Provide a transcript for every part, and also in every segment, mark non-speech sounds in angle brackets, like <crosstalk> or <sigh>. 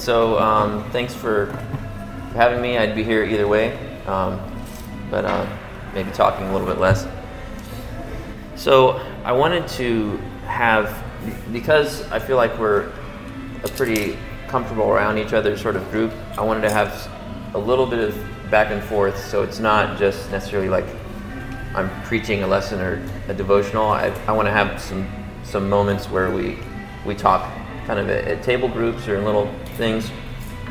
so um, thanks for having me. I'd be here either way, um, but uh, maybe talking a little bit less. So I wanted to have, because I feel like we're a pretty comfortable around each other sort of group, I wanted to have a little bit of back and forth so it's not just necessarily like I'm preaching a lesson or a devotional. I, I want to have some, some moments where we, we talk kind of at, at table groups or in little things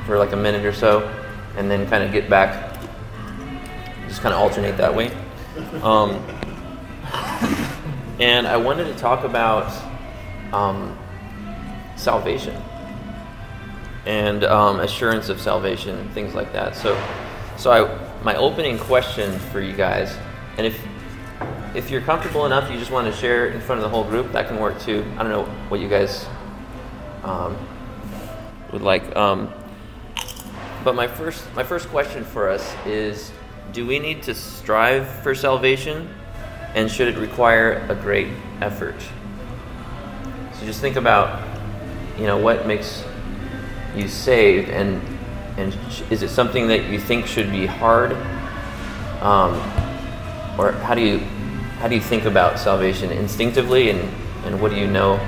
for like a minute or so and then kind of get back, just kind of alternate that way. Um, <laughs> and I wanted to talk about um, salvation and um, assurance of salvation, and things like that. So, so I, my opening question for you guys, and if if you're comfortable enough, you just want to share in front of the whole group, that can work too. I don't know what you guys um, would like. Um, but my first my first question for us is: Do we need to strive for salvation, and should it require a great effort? So just think about, you know, what makes you saved, and and is it something that you think should be hard, um, or how do you how do you think about salvation instinctively, and and what do you know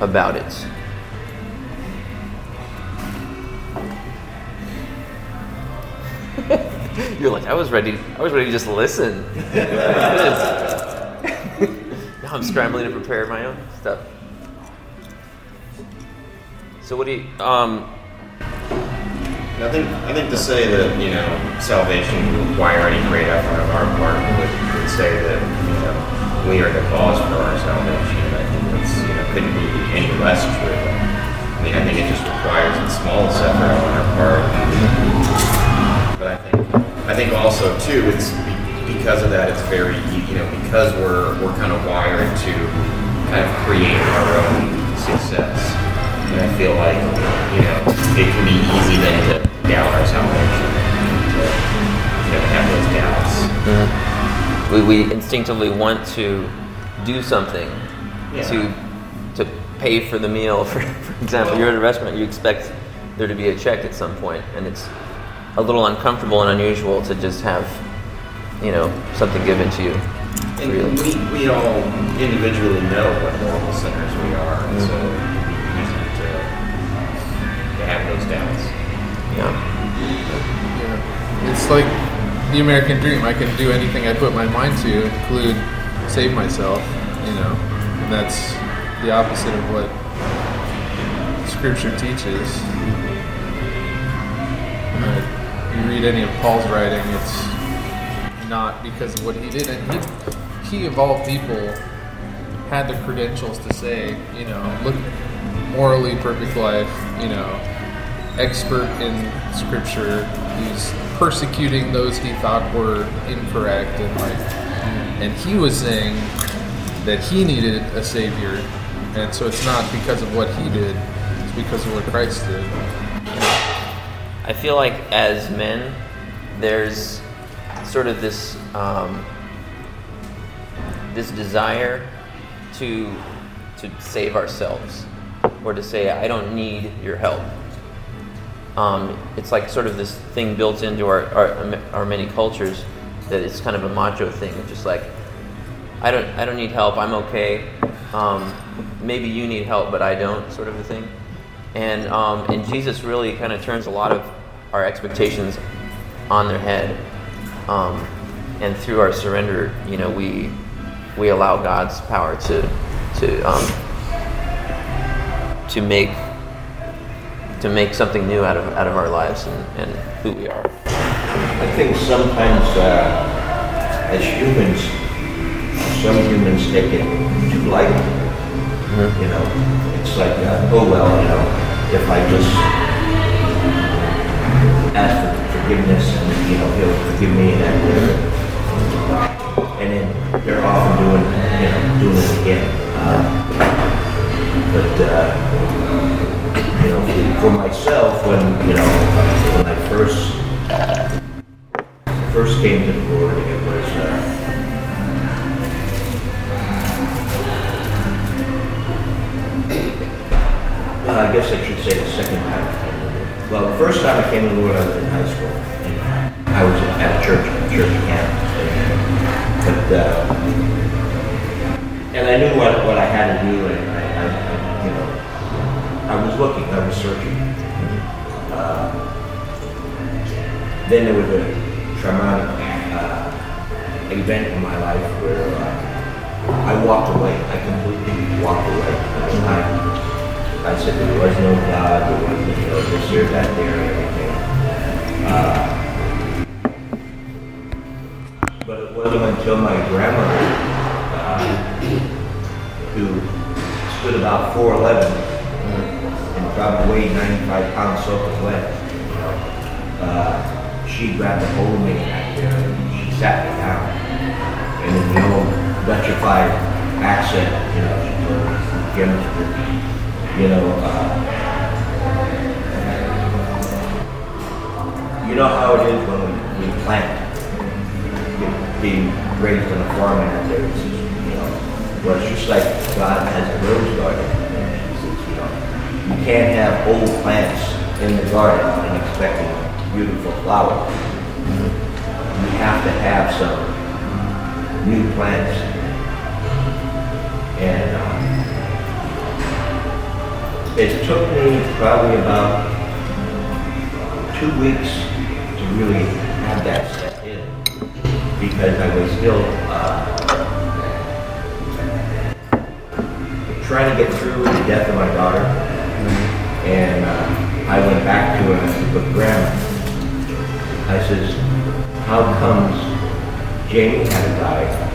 about it? <laughs> You're like I was ready. I was ready to just listen. <laughs> now I'm scrambling to prepare my own stuff. So what do you? Um, I think I think to say that you know salvation would require any great effort on our part would, would say that you know we are the cause for our salvation. I think that's you know couldn't be any less true. I mean I think it just requires the smallest effort on our part. But I think I think also too it's because of that it's very you know because we're we're kind of wired to kind of create our own success. And I feel like, you know, it can be easy then to doubt our salvation. To, you know, have those doubts. Mm-hmm. We, we instinctively want to do something yeah. to to pay for the meal. For, <laughs> for example, you're at a restaurant, you expect there to be a check at some point, and it's a little uncomfortable and unusual to just have, you know, something given to you. And really. we, we all individually know what horrible sinners we are, and mm-hmm. so have those doubts. Yeah. yeah. It's like the American dream. I can do anything I put my mind to, include save myself, you know. And that's the opposite of what Scripture teaches. You read any of Paul's writing, it's not because of what he did. And he, he of all people had the credentials to say, you know, look, morally perfect life, you know, expert in scripture. He's persecuting those he thought were incorrect, and like, and he was saying that he needed a savior, and so it's not because of what he did; it's because of what Christ did. I feel like as men, there's sort of this um, this desire to to save ourselves or to say I don't need your help um, it's like sort of this thing built into our, our, our many cultures that it's kind of a macho thing. Just like, I don't, I don't need help. I'm okay. Um, maybe you need help, but I don't, sort of a thing. And, um, and Jesus really kind of turns a lot of our expectations on their head. Um, and through our surrender, you know, we, we allow God's power to, to, um, to make to make something new out of out of our lives and, and who we are. I think sometimes uh, as humans, some humans take it too lightly. Mm-hmm. You know, it's like, uh, oh well, you know, if I just ask for forgiveness and you know he'll forgive me and that. And then they're often doing, you know, doing it again. Uh, but uh, you know, for myself, when, you know, when I first, first came to the Lord, it was, I guess I should say the second time. Well, the first time I came to the Lord, I was in high school. I was at a church, a church camp. But, uh, and I knew what, what I had to do, and I, I, I you know, I was looking, I was searching. Uh, then there was a traumatic uh, event in my life where uh, I walked away. I completely walked away. I, I said there was no God, there was you know, this here, that, there, and everything. Uh, but it wasn't until my grandmother, uh, who stood about 4'11 and probably weighed 95 pounds soaking wet, uh, she grabbed a hold of me back there and she sat me down. And in the old Dutchified accent, you know, she told me, you know, uh, you know how it is when we, we plant, being raised on a farm out there, it's just, you know, well, it's just like God has a rose garden. You know, you can't have old plants in the garden and expecting beautiful flowers. You have to have some new plants. And um, it took me probably about two weeks to really have that set in because I was still uh, trying to get through the death of my daughter. And uh, I went back to her and I Grandma, I says, how comes Jamie had to die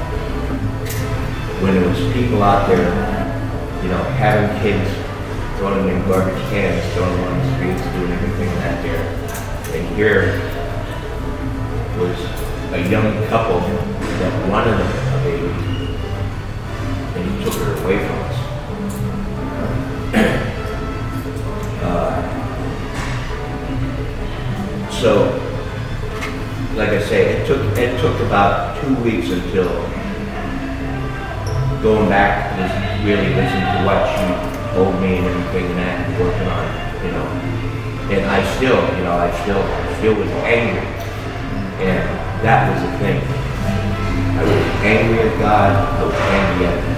when there was people out there, you know, having kids, throwing in garbage cans, throwing them on the streets, doing everything that there. And here was a young couple that wanted a baby, and he took her away from us. <clears throat> Uh, so, like I say, it took it took about two weeks until going back and really listening to what she told me and everything and that and working on, it, you know. And I still, you know, I still still was angry. And that was the thing. I was angry at God, I was angry at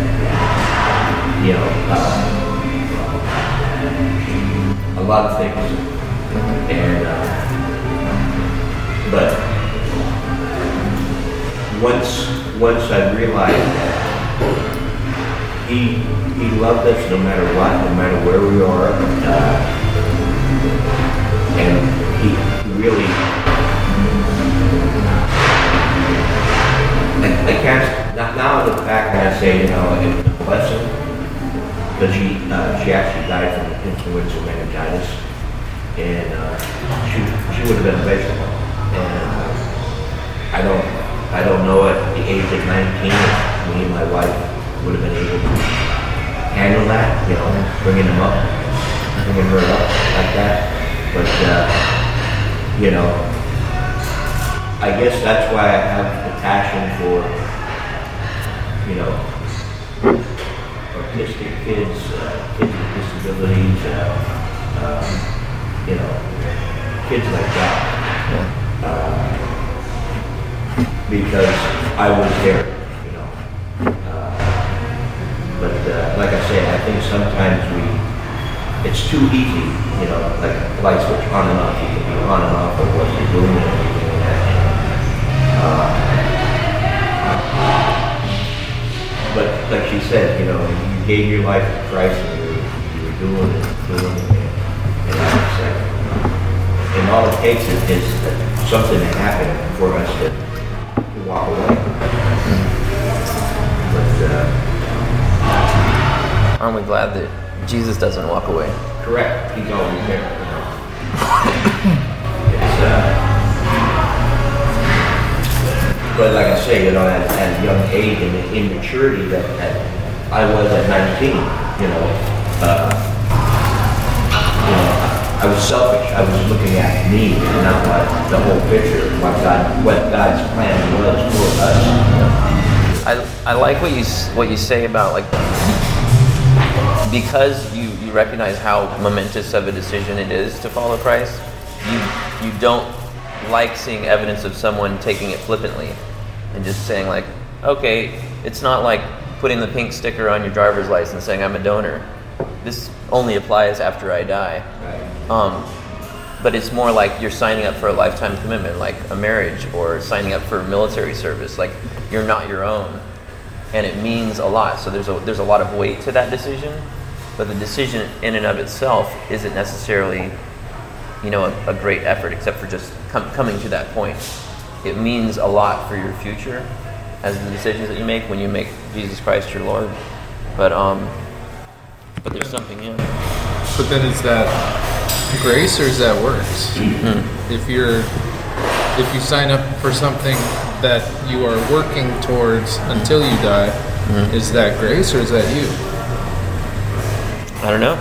you know, uh, a lot of things. And uh, but once once I realized that he he loved us no matter what, no matter where we are, uh, and he really I, I can't not now the fact that I say you know it's a blessing because she uh, she actually died from influenza meningitis and uh, she she would have been a vegetable and uh, I don't I don't know at the age of 19 me and my wife would have been able to handle that you know bringing them up bringing her up like that. But uh, you know I guess that's why I have the passion for you know autistic kids, uh, kids with disabilities, uh, um, you know, kids like that. Uh, because I was there, sometimes we, it's too easy, you know, like a light switch on and off. You can be on and off of what you're doing and everything that. But like she said, you know, you gave your life to Christ and you were, you were doing it, doing it, and, and it's like, and all it takes is, that something to happen for us to, to walk away. But, uh, Aren't we glad that Jesus doesn't walk away? correct, he's always there, you know. It's, uh, but like I say, you know, at, at a young age and the immaturity that, that I was at 19, you know, uh, you know, I was selfish. I was looking at me and not what the whole picture, what God, what God's plan was for us. I, I like what you what you say about like because you, you recognize how momentous of a decision it is to follow Christ, you you don't like seeing evidence of someone taking it flippantly and just saying like, okay, it's not like putting the pink sticker on your driver's license saying I'm a donor. This only applies after I die. Um, but it's more like you're signing up for a lifetime commitment, like a marriage or signing up for military service. Like you're not your own, and it means a lot. So there's a there's a lot of weight to that decision, but the decision in and of itself isn't necessarily, you know, a, a great effort, except for just com- coming to that point. It means a lot for your future, as the decisions that you make when you make Jesus Christ your Lord. But um, but there's something in. But then is that grace or is that works? If you're if you sign up for something that you are working towards until you die, is that grace or is that you? I don't know.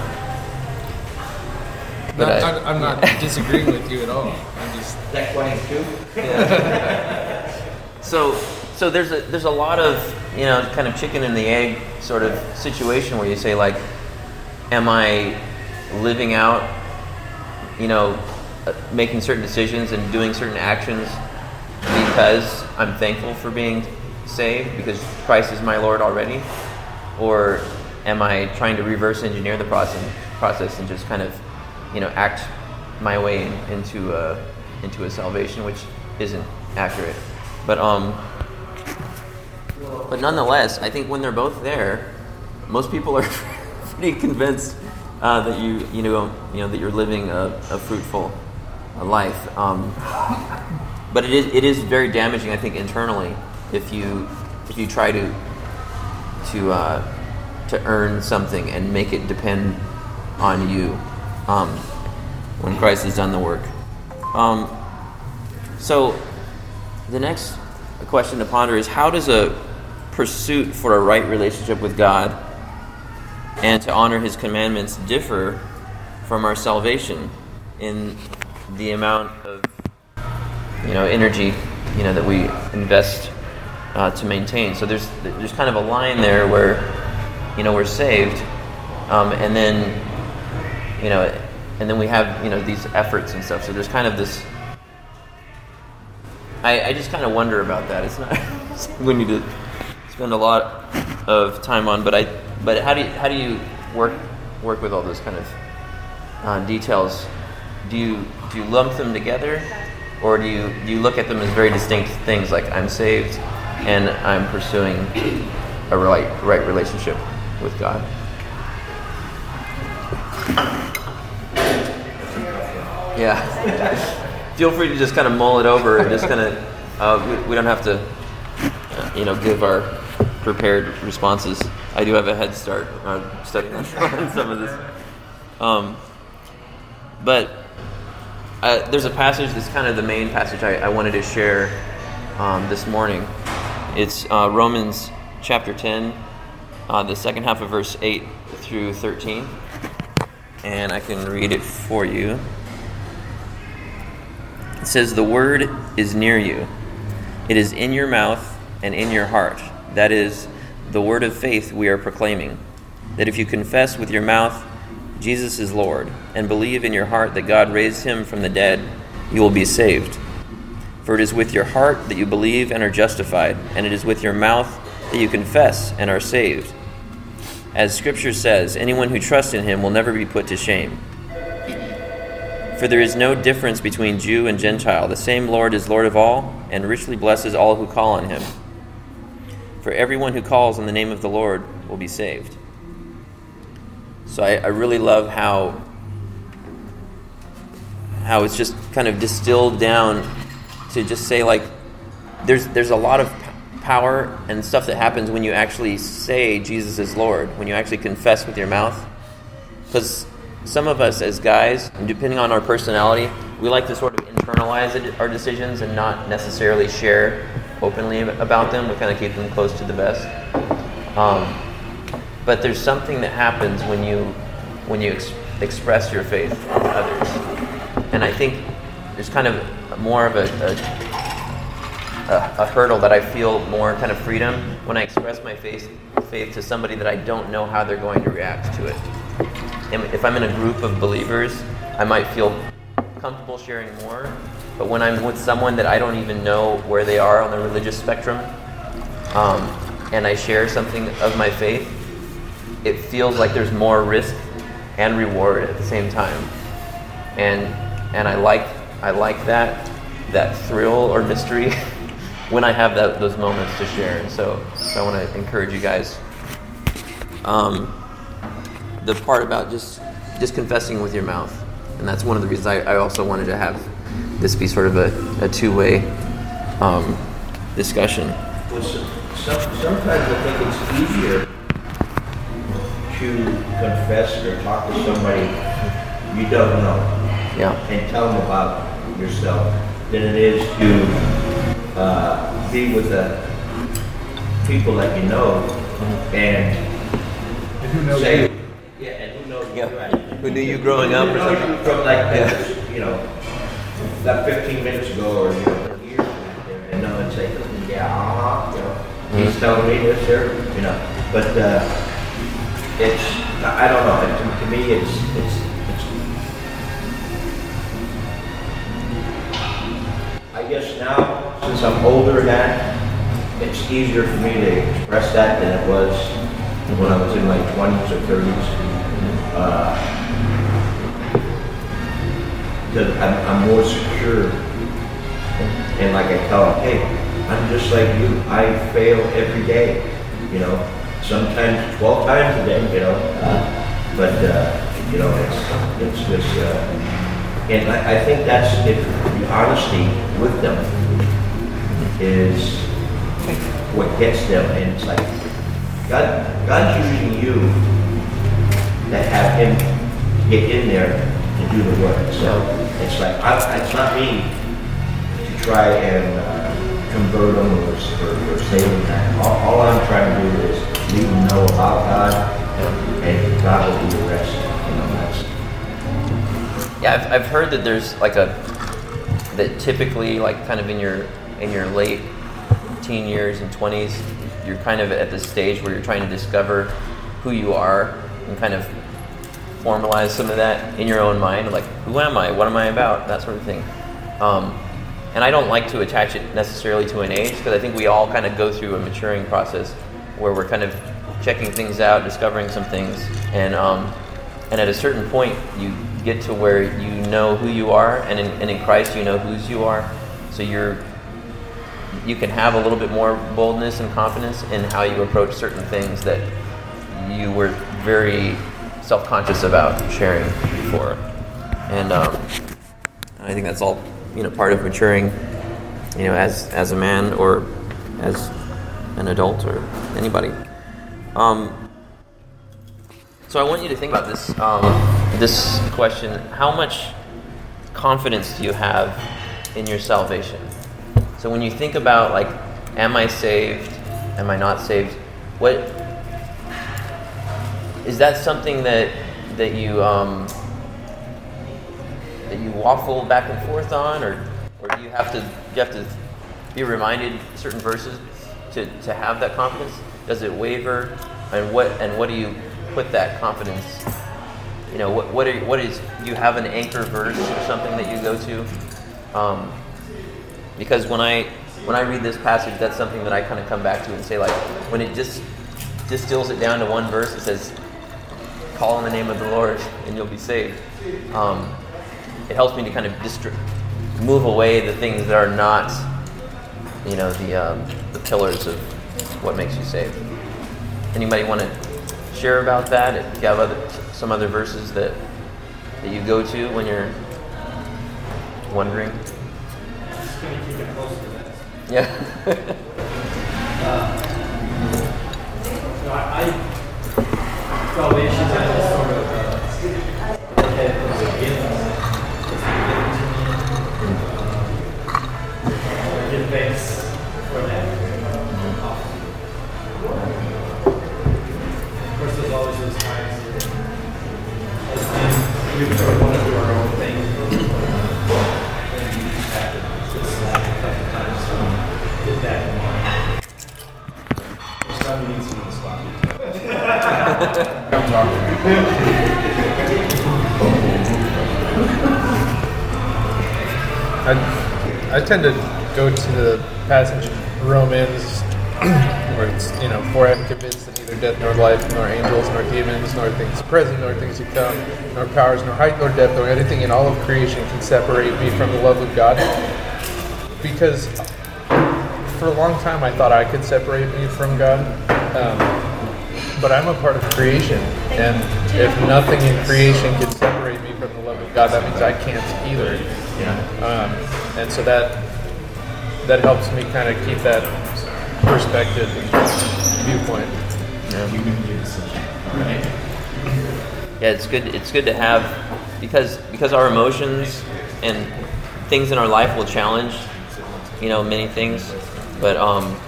But Not- I- I'm, I'm not <laughs> disagreeing with you at all. I'm just That question too? <laughs> So, so there's a there's a lot of you know kind of chicken and the egg sort of situation where you say like, am I living out, you know, uh, making certain decisions and doing certain actions because I'm thankful for being saved because Christ is my Lord already, or am I trying to reverse engineer the process process and just kind of, you know, act my way in, into a into a salvation which isn't accurate. But um, but nonetheless, I think when they're both there, most people are <laughs> pretty convinced uh, that you you know you know that you're living a, a fruitful life. Um, but it is it is very damaging, I think, internally if you if you try to to uh, to earn something and make it depend on you um, when Christ has done the work. Um, so the next question to ponder is how does a pursuit for a right relationship with God and to honor His commandments differ from our salvation in the amount of you know energy you know that we invest uh, to maintain. So there's there's kind of a line there where you know we're saved, um, and then you know and then we have you know these efforts and stuff. So there's kind of this. I, I just kind of wonder about that. It's not <laughs> we need to spend a lot of time on, but I but how do you, how do you work work with all those kind of uh, details? Do you do you lump them together, or do you do you look at them as very distinct things? Like I'm saved, and I'm pursuing a right right relationship with God. Yeah. <laughs> Feel free to just kind of mull it over and just kind of. Uh, we, we don't have to, uh, you know, give our prepared responses. I do have a head start uh, studying <laughs> on some of this. Um, but uh, there's a passage that's kind of the main passage I, I wanted to share um, this morning. It's uh, Romans chapter 10, uh, the second half of verse 8 through 13. And I can read it for you. It says, The word is near you, it is in your mouth and in your heart. That is the word of faith we are proclaiming. That if you confess with your mouth Jesus is Lord and believe in your heart that God raised him from the dead, you will be saved. For it is with your heart that you believe and are justified, and it is with your mouth that you confess and are saved. As Scripture says, anyone who trusts in him will never be put to shame. For there is no difference between Jew and Gentile. The same Lord is Lord of all, and richly blesses all who call on him. For everyone who calls on the name of the Lord will be saved. So I, I really love how how it's just kind of distilled down to just say like there's there's a lot of power and stuff that happens when you actually say Jesus is Lord, when you actually confess with your mouth. Because some of us as guys, depending on our personality, we like to sort of internalize our decisions and not necessarily share openly about them. We kind of keep them close to the vest. Um, but there's something that happens when you when you ex- express your faith to others, and I think there's kind of more of a, a a, hurdle that I feel more kind of freedom when I express my faith faith to somebody that I don't know how they're going to react to it. am, if I'm in a group of believers, I might feel comfortable sharing more. But when I'm with someone that I don't even know where they are on the religious spectrum, um, and I share something of my faith, it feels like there's more risk and reward at the same time. And and I like I like that that thrill or mystery <laughs> when I have that, those moments to share. So, so I want to encourage you guys. Um, the part about just just confessing with your mouth, and that's one of the reasons I, I also wanted to have this be sort of a, a two way um, discussion. Well, so- some, sometimes I think it's easier to confess or talk to somebody you don't know Yeah, and tell them about yourself than it is to uh, be with the people that you know and And who knows say, you? yeah, and who knows Yeah. you, right? Who knew you growing up or something? From like, Yeah. that, you know, that 15 minutes ago or, you know, years there, and know and say, yeah, uh-huh, you know, Mm-hmm. he's telling me this here, you know, but, uh, it's, I don't know, to, to me, it's, it's, I guess now, since I'm older now, it's easier for me to express that than it was when I was in my twenties or thirties. Uh, Because I'm, I'm more secure. And like I tell them, hey, I'm just like you. I fail every day, you know, sometimes 12 times a day, you know. Uh, but, uh, you know, it's, it's just, uh, and I, I think that's if the honesty with them is what gets them. And it's like, God, God's using you to have him get in there to do the work. So it's like, I, it's not me to try and uh, convert them or, or, or save them. All, all I'm trying to do is them know about God and God will do the rest. You know, that's, yeah. I've, I've heard that there's like a that typically like kind of in your in your late teen years and 20s you're kind of at the stage where you're trying to discover who you are and kind of formalize some of that in your own mind like who am i what am i about that sort of thing um, and i don't like to attach it necessarily to an age because i think we all kind of go through a maturing process where we're kind of checking things out discovering some things. And um, and at a certain point you get to where you know who you are and in, and in christ you know whose you are. So you're you can have a little bit more boldness and confidence in how you approach certain things that you were very self-conscious about sharing before. And um, i think that's all you know part of maturing you know as as a man or as an adult or anybody um, so i want you to think about this um, this question how much confidence do you have in your salvation so when you think about like, am I saved? Am I not saved? What is that something that that you um, that you waffle back and forth on, or or do you have to you have to be reminded certain verses to, to have that confidence? Does it waver? And what and what do you put that confidence? You know, what what, are, what is do you have an anchor verse or something that you go to? Um, because when I when I read this passage, that's something that I kind of come back to and say like when it just distills it down to one verse, it says, "Call on the name of the Lord and you'll be saved." Um, it helps me to kind of distri- move away the things that are not, you know, the um, pillars of what makes you saved. Anybody want to share about that? If you have other some other verses that that you go to when you're wondering. Yeah. <laughs> No, I, I I. I, tend to go to the passage of Romans <clears throat> where it's, you know, for I am convinced that neither death nor life, nor angels, nor demons, nor things present, nor things to come, nor powers, nor height, nor depth, nor anything in all of creation can separate me from the love of God. Because for a long time I thought I could separate me from God. Um, but I'm a part of creation, and if nothing in creation can separate me from the love of God, that means I can't either. Um, and so that that helps me kind of keep that perspective and viewpoint. Yeah, it's good. It's good to have because because our emotions and things in our life will challenge, you know, many things. But um,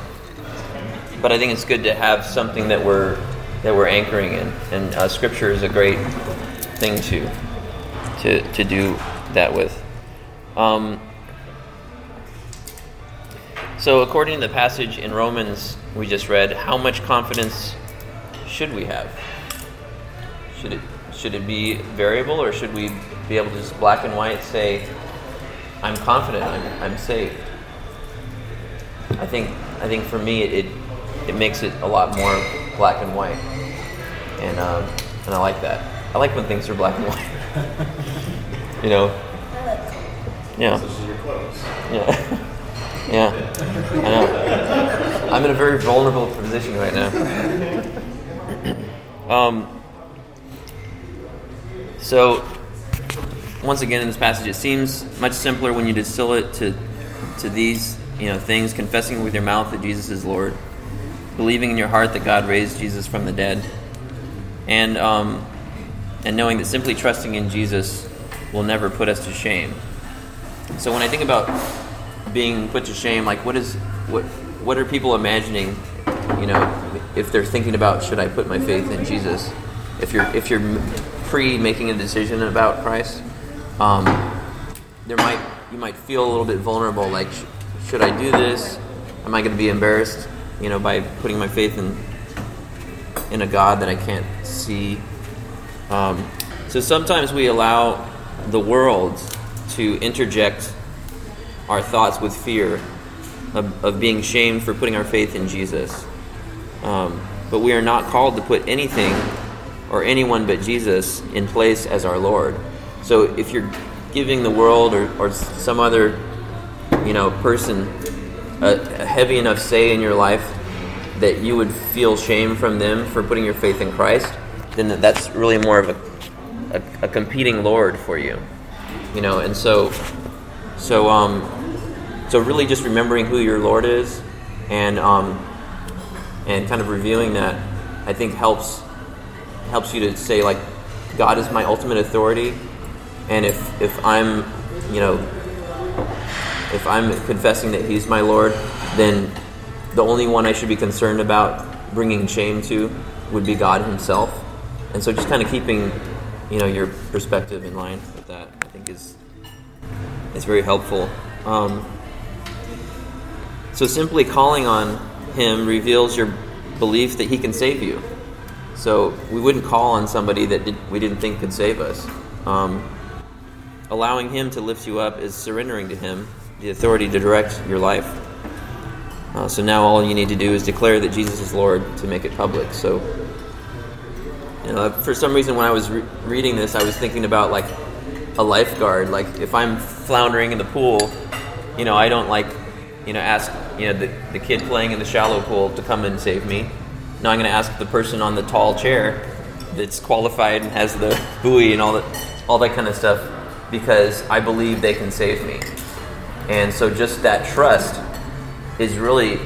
but I think it's good to have something that we're that we're anchoring in, and uh, Scripture is a great thing to to to do that with. Um, so, according to the passage in Romans we just read, how much confidence should we have? Should it should it be variable, or should we be able to just black and white say, "I'm confident, I'm, I'm saved"? I think I think for me it, it, it makes it a lot more black and white, and um, and I like that. I like when things are black and white. <laughs> you know. Yeah. Yeah. <laughs> yeah. I know. I'm in a very vulnerable position right now. <coughs> um, so, once again, in this passage, it seems much simpler when you distill it to to these you know things: confessing with your mouth that Jesus is Lord, believing in your heart that God raised Jesus from the dead, and um, and knowing that simply trusting in Jesus will never put us to shame. So when I think about being put to shame, like what is what what are people imagining? You know, if they're thinking about should I put my faith in Jesus? If you're if you're pre making a decision about Christ, um, there might you might feel a little bit vulnerable. Like, should I do this? Am I going to be embarrassed? You know, by putting my faith in in a God that I can't see. Um, so sometimes we allow the world to interject our thoughts with fear of, of being shamed for putting our faith in Jesus. Um, but we are not called to put anything or anyone but Jesus in place as our Lord. So if you're giving the world or, or some other you know person a, a heavy enough say in your life that you would feel shame from them for putting your faith in Christ, then that's really more of a, a, a competing Lord for you. You know, and so so um so really just remembering who your Lord is and um and kind of revealing that I think helps helps you to say like God is my ultimate authority and if if I'm you know if I'm confessing that he's my Lord then the only one I should be concerned about bringing shame to would be God himself. And so just kind of keeping you know your perspective in line with that I think is is very helpful. Um, so simply calling on him reveals your belief that he can save you. So we wouldn't call on somebody that did, we didn't think could save us. Um, allowing Him to lift you up is surrendering to Him the authority to direct your life. Uh, so now all you need to do is declare that Jesus is Lord to make it public. So, you know, for some reason, when I was re- reading this, I was thinking about like a lifeguard. Like if I'm floundering in the pool, you know, I don't like, you know, ask you know the, the kid playing in the shallow pool to come and save me. Now I'm going to ask the person on the tall chair that's qualified and has the <laughs> buoy and all that, all that kind of stuff, because I believe they can save me. And so just that trust is really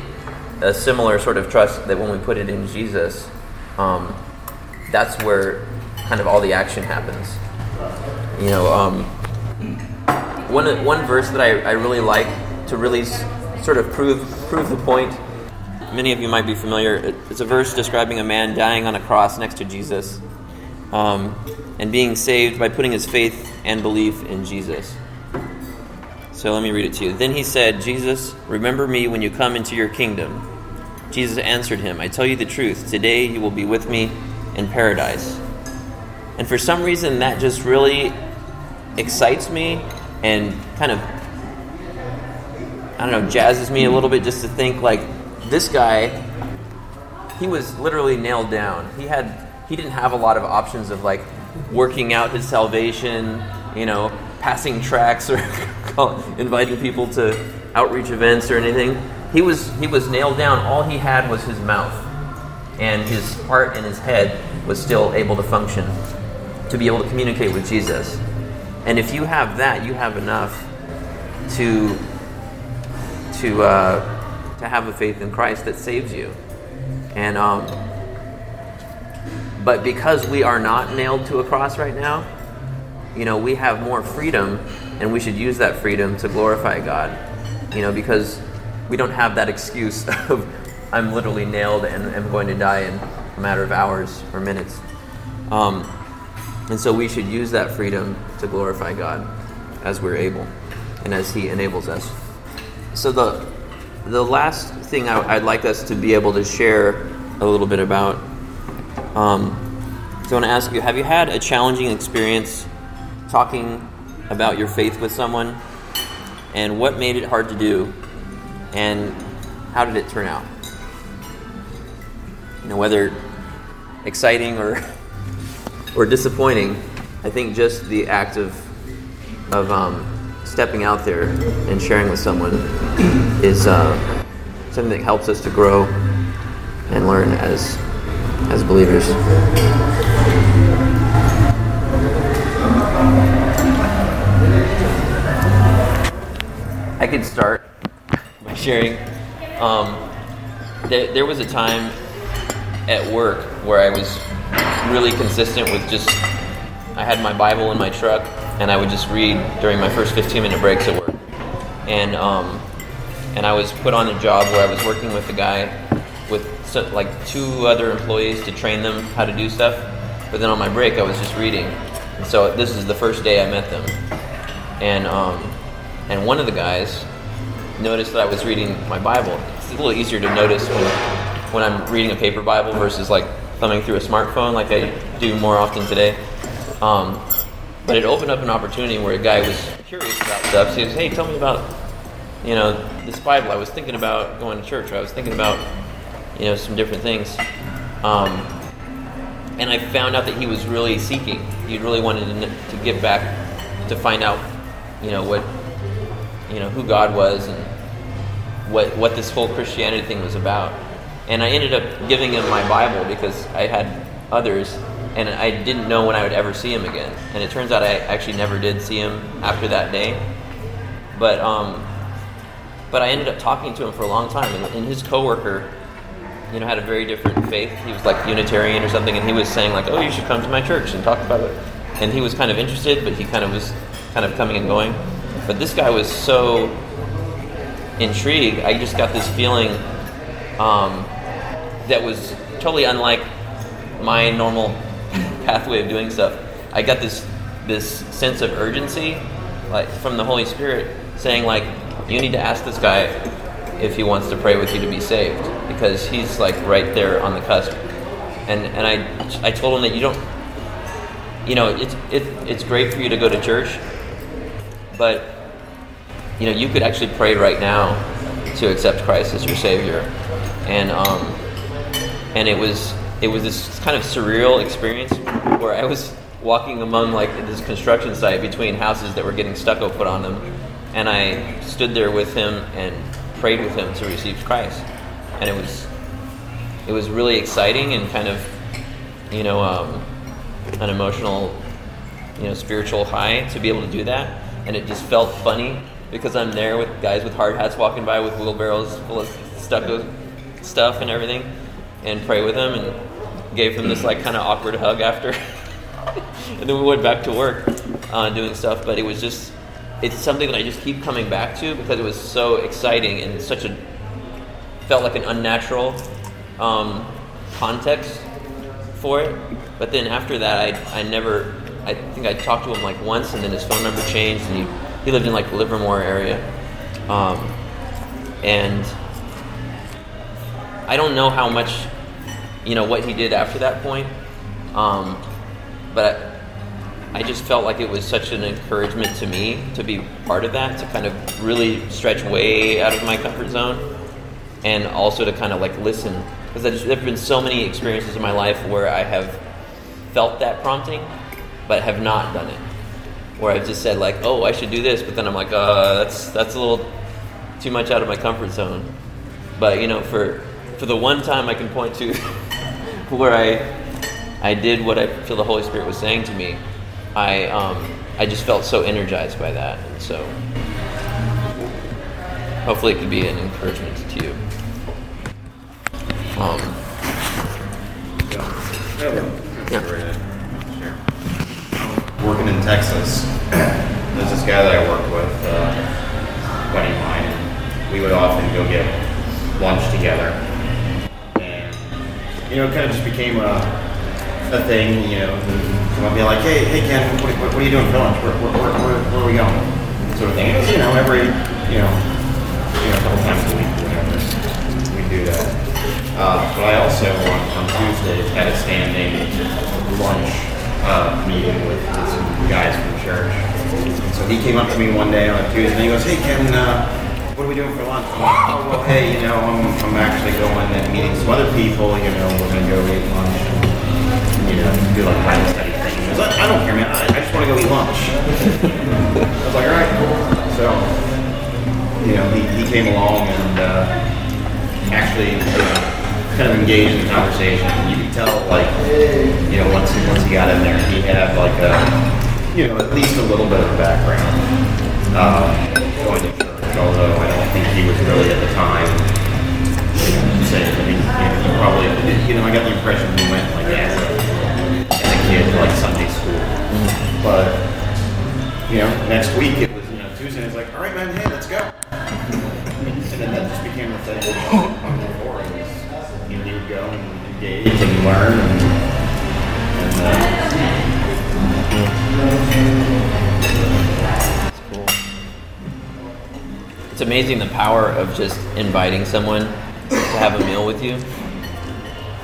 a similar sort of trust that when we put it in Jesus, um, that's where kind of all the action happens. You know, um, one one verse that I, I really like to really s- sort of prove prove the point many of you might be familiar. It's a verse describing a man dying on a cross next to Jesus um, and being saved by putting his faith and belief in Jesus. So let me read it to you. Then he said, Jesus, remember me when you come into your kingdom. Jesus answered him, I tell you the truth. Today you will be with me in paradise. And for some reason, that just really excites me and kind of I don't know, jazzes me a little bit just to think like this guy, he was literally nailed down. He had he didn't have a lot of options of like working out his salvation, you know, passing tracts or <laughs> inviting people to outreach events or anything. He was he was nailed down. All he had was his mouth, and his heart and his head was still able to function to be able to communicate with Jesus. And if you have that, you have enough to to uh, to have a faith in Christ that saves you. And um, but because we are not nailed to a cross right now, you know, we have more freedom, and we should use that freedom to glorify God. You know, because we don't have that excuse <laughs> of I'm literally nailed and am going to die in a matter of hours or minutes. Um, and so we should use that freedom to glorify God as we're able and as He enables us. So the the last thing I, would like us to be able to share a little bit about. Um, so I want to ask you: Have you had a challenging experience talking about your faith with someone, and what made it hard to do, and how did it turn out? You know, whether exciting or <laughs> or disappointing, I think just the act of of um, stepping out there and sharing with someone is uh, something that helps us to grow and learn as as believers. I could start by sharing. Um, there, there was a time at work where I was really consistent with just I had my Bible in my truck and I would just read during my first 15 minute breaks at work. And um, and I was put on a job where I was working with a guy with so, like two other employees to train them how to do stuff. But then on my break, I was just reading. And so this is the first day I met them, and um, and one of the guys noticed that I was reading my Bible. It's a little easier to notice when when I'm reading a paper Bible versus like thumbing through a smartphone like I do more often today. Um, but it opened up an opportunity where a guy was curious about stuff. So he says, "Hey, tell me about you know this Bible. I was thinking about going to church. I was thinking about you know some different things." Um, and I found out that he was really seeking. He really wanted to, to get back to find out, you know, what you know who God was and what what this whole Christianity thing was about. And I ended up giving him my Bible because I had others, and I didn't know when I would ever see him again. And it turns out I actually never did see him after that day. But um, but I ended up talking to him for a long time, and, and his coworker, you know, had a very different faith. He was like Unitarian or something, and he was saying like, "Oh, you should come to my church and talk about it." And he was kind of interested, but he kind of was kind of coming and going. But this guy was so intrigued. I just got this feeling. Um, that was totally unlike my normal <laughs> pathway of doing stuff. I got this this sense of urgency, like from the Holy Spirit, saying like, you need to ask this guy if he wants to pray with you to be saved, because he's like right there on the cusp. And and I I told him that you don't, you know, it's it, it's great for you to go to church, but you know you could actually pray right now to accept Christ as your Savior, and um, and it was it was this kind of surreal experience where I was walking among like this construction site between houses that were getting stucco put on them, and I stood there with him and prayed with him to receive Christ, and it was it was really exciting and kind of you know um, an emotional you know spiritual high to be able to do that, and it just felt funny because I'm there with guys with hard hats walking by with wheelbarrows full of stucco stuff and everything and pray with him and gave him this like kind of awkward hug after. <laughs> and then we went back to work uh, doing stuff. But it was just, it's something that I just keep coming back to because it was so exciting and such a, felt like an unnatural um, context for it. But then after that, I, I never, I think I talked to him like once and then his phone number changed and he, he lived in like Livermore area. Um, and I don't know how much, you know, what he did after that point. Um, but I just felt like it was such an encouragement to me to be part of that, to kind of really stretch way out of my comfort zone, and also to kind of like listen because there have been so many experiences in my life where I have felt that prompting, but have not done it. Where I've just said like, "Oh, I should do this," but then I'm like, "Uh, that's that's a little too much out of my comfort zone." But you know, for for the one time I can point to <laughs> where I I did what I feel the Holy Spirit was saying to me, I um, I just felt so energized by that, and so hopefully it could be an encouragement to you. Um, Yeah. Sure. Working in Texas, there's this guy that I worked with, uh, buddy of mine, we would often go get lunch together. And, you know, it kind of just became a, a thing, you know, and and be like, hey, hey, Ken, what, what, what are you doing for lunch? Where, where, where, where, where are we going? Sort of thing. And, you know, every, you know, you know, a couple times a week, whatever, we do that. Uh, but I also on, on Tuesdays had a standing lunch uh, meeting with, some guys from church. And so he came up to me one day on a Tuesday and he goes, "Hey Ken, uh, what are we doing for lunch?" I'm like, "Oh well, hey, you know, I'm, I'm actually going and meeting some other people. You know, we're gonna go eat lunch and you know do like Bible study thing." "I, I don't care, man. I, I just want to go eat lunch." I was like, "All right, cool." So you know, he, he came along and uh, actually you know, kind of engaged in the conversation. You could tell, like, you know, once he, once he got in there, he had like a, you know, at least a little bit of a background um, going to church. Although I don't think he was really at the time. You know, I mean, you know, he probably, you know, I got the impression he went like as a, as a kid to like Sunday school, but you know, next week it was, you know, Tuesday, it's like, all right, man, hey, let's go. And then that just became the thing <laughs> go and engage and learn and, and uh, It's cool. It's amazing the power of just inviting someone to have a meal with you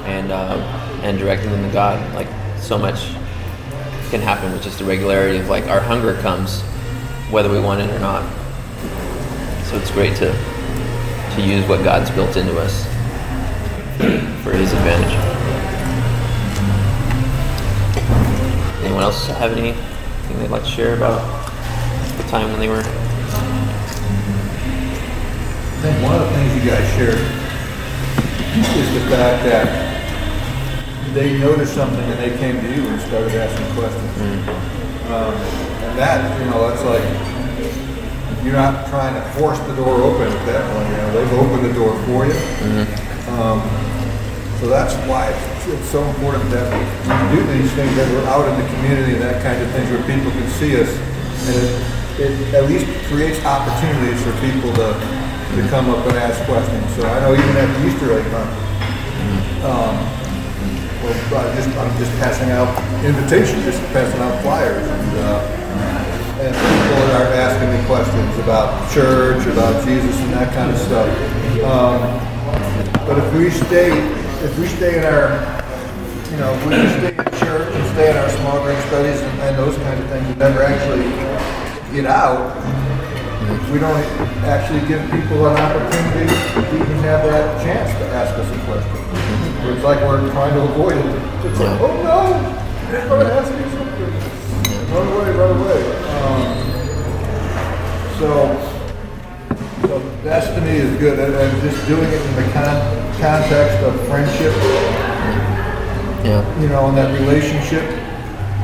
and uh, and directing them to God. Like so much can happen with just the regularity of like our hunger comes whether we want it or not. So it's great to to use what God's built into us for His advantage. Anyone else have anything they'd like to share about the time when they were? I think one of the things you guys shared is the fact that they noticed something and they came to you and started asking questions. Um, and that, you know, that's like, you're not trying to force the door open at that point, you know, they've opened the door for you. Um, so that's why it's, so important that we do these things, that we're out in the community and that kind of things where people can see us. And it, it at least creates opportunities for people to, to come up and ask questions. So I know even at the Easter egg hunt, um, well, I just, I'm just passing out invitations, just passing out flyers and, uh, and people are asking me questions about church, about Jesus and that kind of stuff. Um, but if we stay, if we stay in our, you know, if we stay in church and stay in our small group studies and, and those kinds of things, and never actually get out, we don't actually give people an opportunity to even have that chance to ask us a question. It's like we're trying to avoid it. It's like, oh no, they're going to ask me something. Run away, run away. Um, so, so me is good, and, and just doing it in the con- context of friendship, Yeah. you know, in that relationship,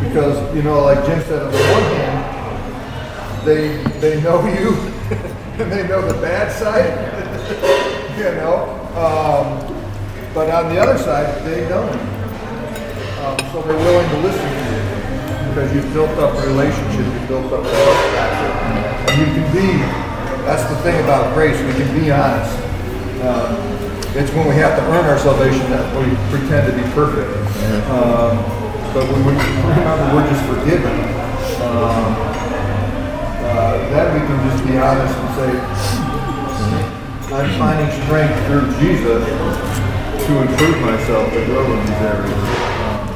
because you know, like Jim said, on the one hand, they they know you, <laughs> and they know the bad side, <laughs> you know, um, but on the other side, they don't. Um, so they're willing to listen to you because you've built up a relationship, you've built up a trust factor, and you can be. That's the thing about grace. We can be honest. Um, it's when we have to earn our salvation that we pretend to be perfect. Um, but when we remember we're just forgiven, um, uh, then we can just be honest and say, I'm finding strength through Jesus to improve myself, to grow in these areas. Um,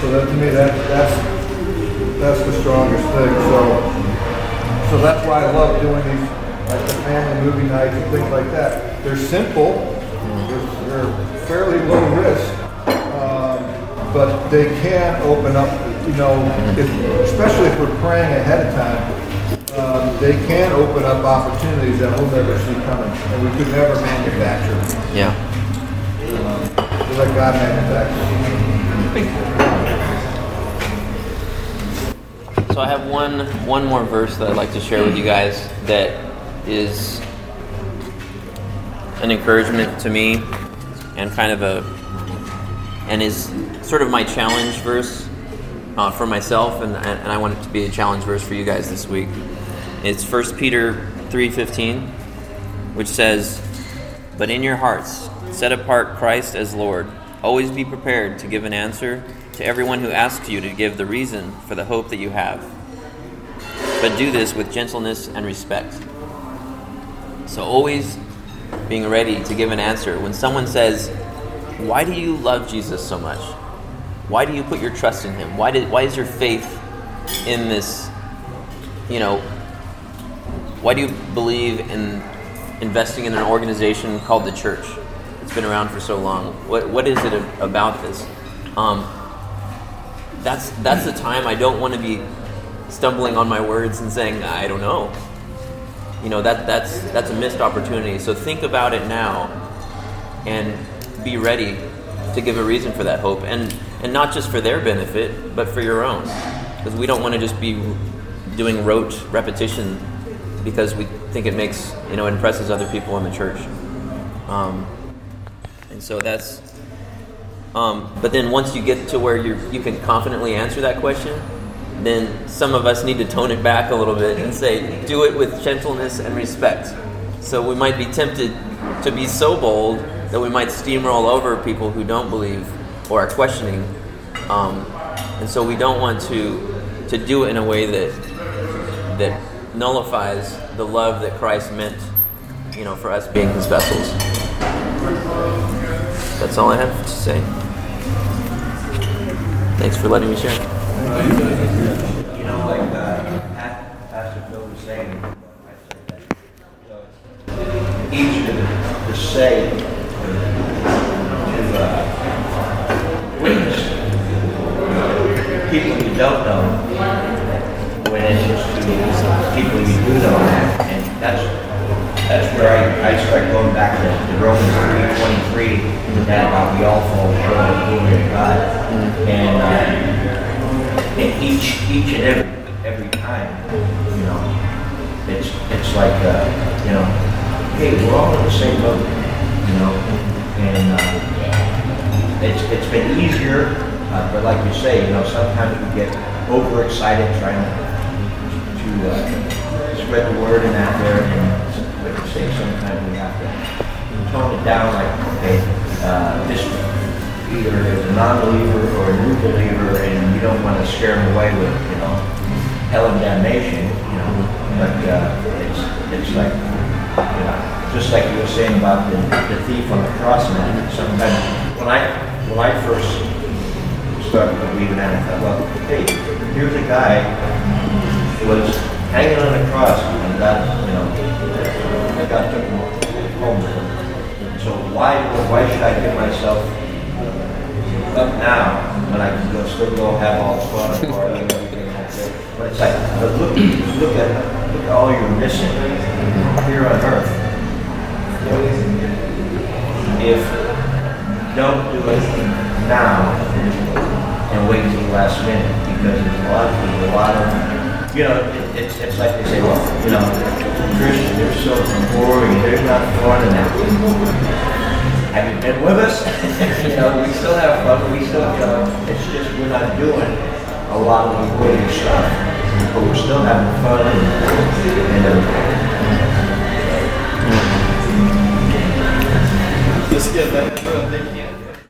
so that to me, that that's that's the strongest thing. So, so that's why I love doing these, like the family movie nights and things like that. They're simple, they're, they're fairly low risk, um, but they can open up, you know, if, especially if we're praying ahead of time. Um, they can open up opportunities that we'll never see coming, and we could never manufacture. Yeah. Um, let God manufacture. So I have one one more verse that I'd like to share with you guys that is an encouragement to me and kind of a and is sort of my challenge verse uh, for myself and, and I want it to be a challenge verse for you guys this week. It's 1 Peter 3:15 which says, "But in your hearts set apart Christ as Lord. Always be prepared to give an answer to everyone who asks you to give the reason for the hope that you have. But do this with gentleness and respect." So always being ready to give an answer when someone says, "Why do you love Jesus so much? Why do you put your trust in him? Why did why is your faith in this, you know, why do you believe in investing in an organization called the church? It's been around for so long. What, what is it about this? Um, that's, that's the time I don't want to be stumbling on my words and saying, I don't know. You know, that, that's, that's a missed opportunity. So think about it now and be ready to give a reason for that hope. And, and not just for their benefit, but for your own. Because we don't want to just be doing rote repetition because we think it makes you know impresses other people in the church um, and so that's um, but then once you get to where you you can confidently answer that question then some of us need to tone it back a little bit and say do it with gentleness and respect so we might be tempted to be so bold that we might steamroll over people who don't believe or are questioning um, and so we don't want to to do it in a way that that nullifies the love that Christ meant, you know, for us being his vessels. That's all I have to say. Thanks for letting me share. You know, like uh, Pa- Pastor Phil was saying, it's easier to, say, to uh, people you don't know, when it's just people you do know. And that's, that's where I, I start going back to to Romans three twenty-three, that about we all fall short of the glory of God. And, uh, and each, each and every, every time, you know, it's, it's like, uh, you know, hey, we're all in the same boat, you know, and, uh, it's, it's been easier, uh, but like you say, you know, sometimes we get overexcited trying to, to, uh, spread the word and out there, and say, sometimes we have to tone it down, like, okay, uh, this either is a non-believer or a new believer, and you don't want to scare them away with, you know, hell and damnation, you know, but, uh, it's, it's like, you know, just like you were saying about the, the thief on the cross, man, sometimes, when I, when I first started believing that, I thought, well, hey, here's a guy who was hanging on a cross, and God, you know, Home. So why, why should I give myself up now when I can go, still go have all the fun and everything like that? But it's like, but look, look at, look at all you're missing here on earth. If, don't do it now and wait till the last minute, because there's a lot, there's a lot of, you know, it- it's, it's like they say, well, you know, Christians, they're so boring, they're not fun enough. Have you been with us? <laughs> You know, we still have fun, we still, you know, it's just we're not doing a lot of the worthy stuff, but we're still having fun and, and. Um, Let's get that. You.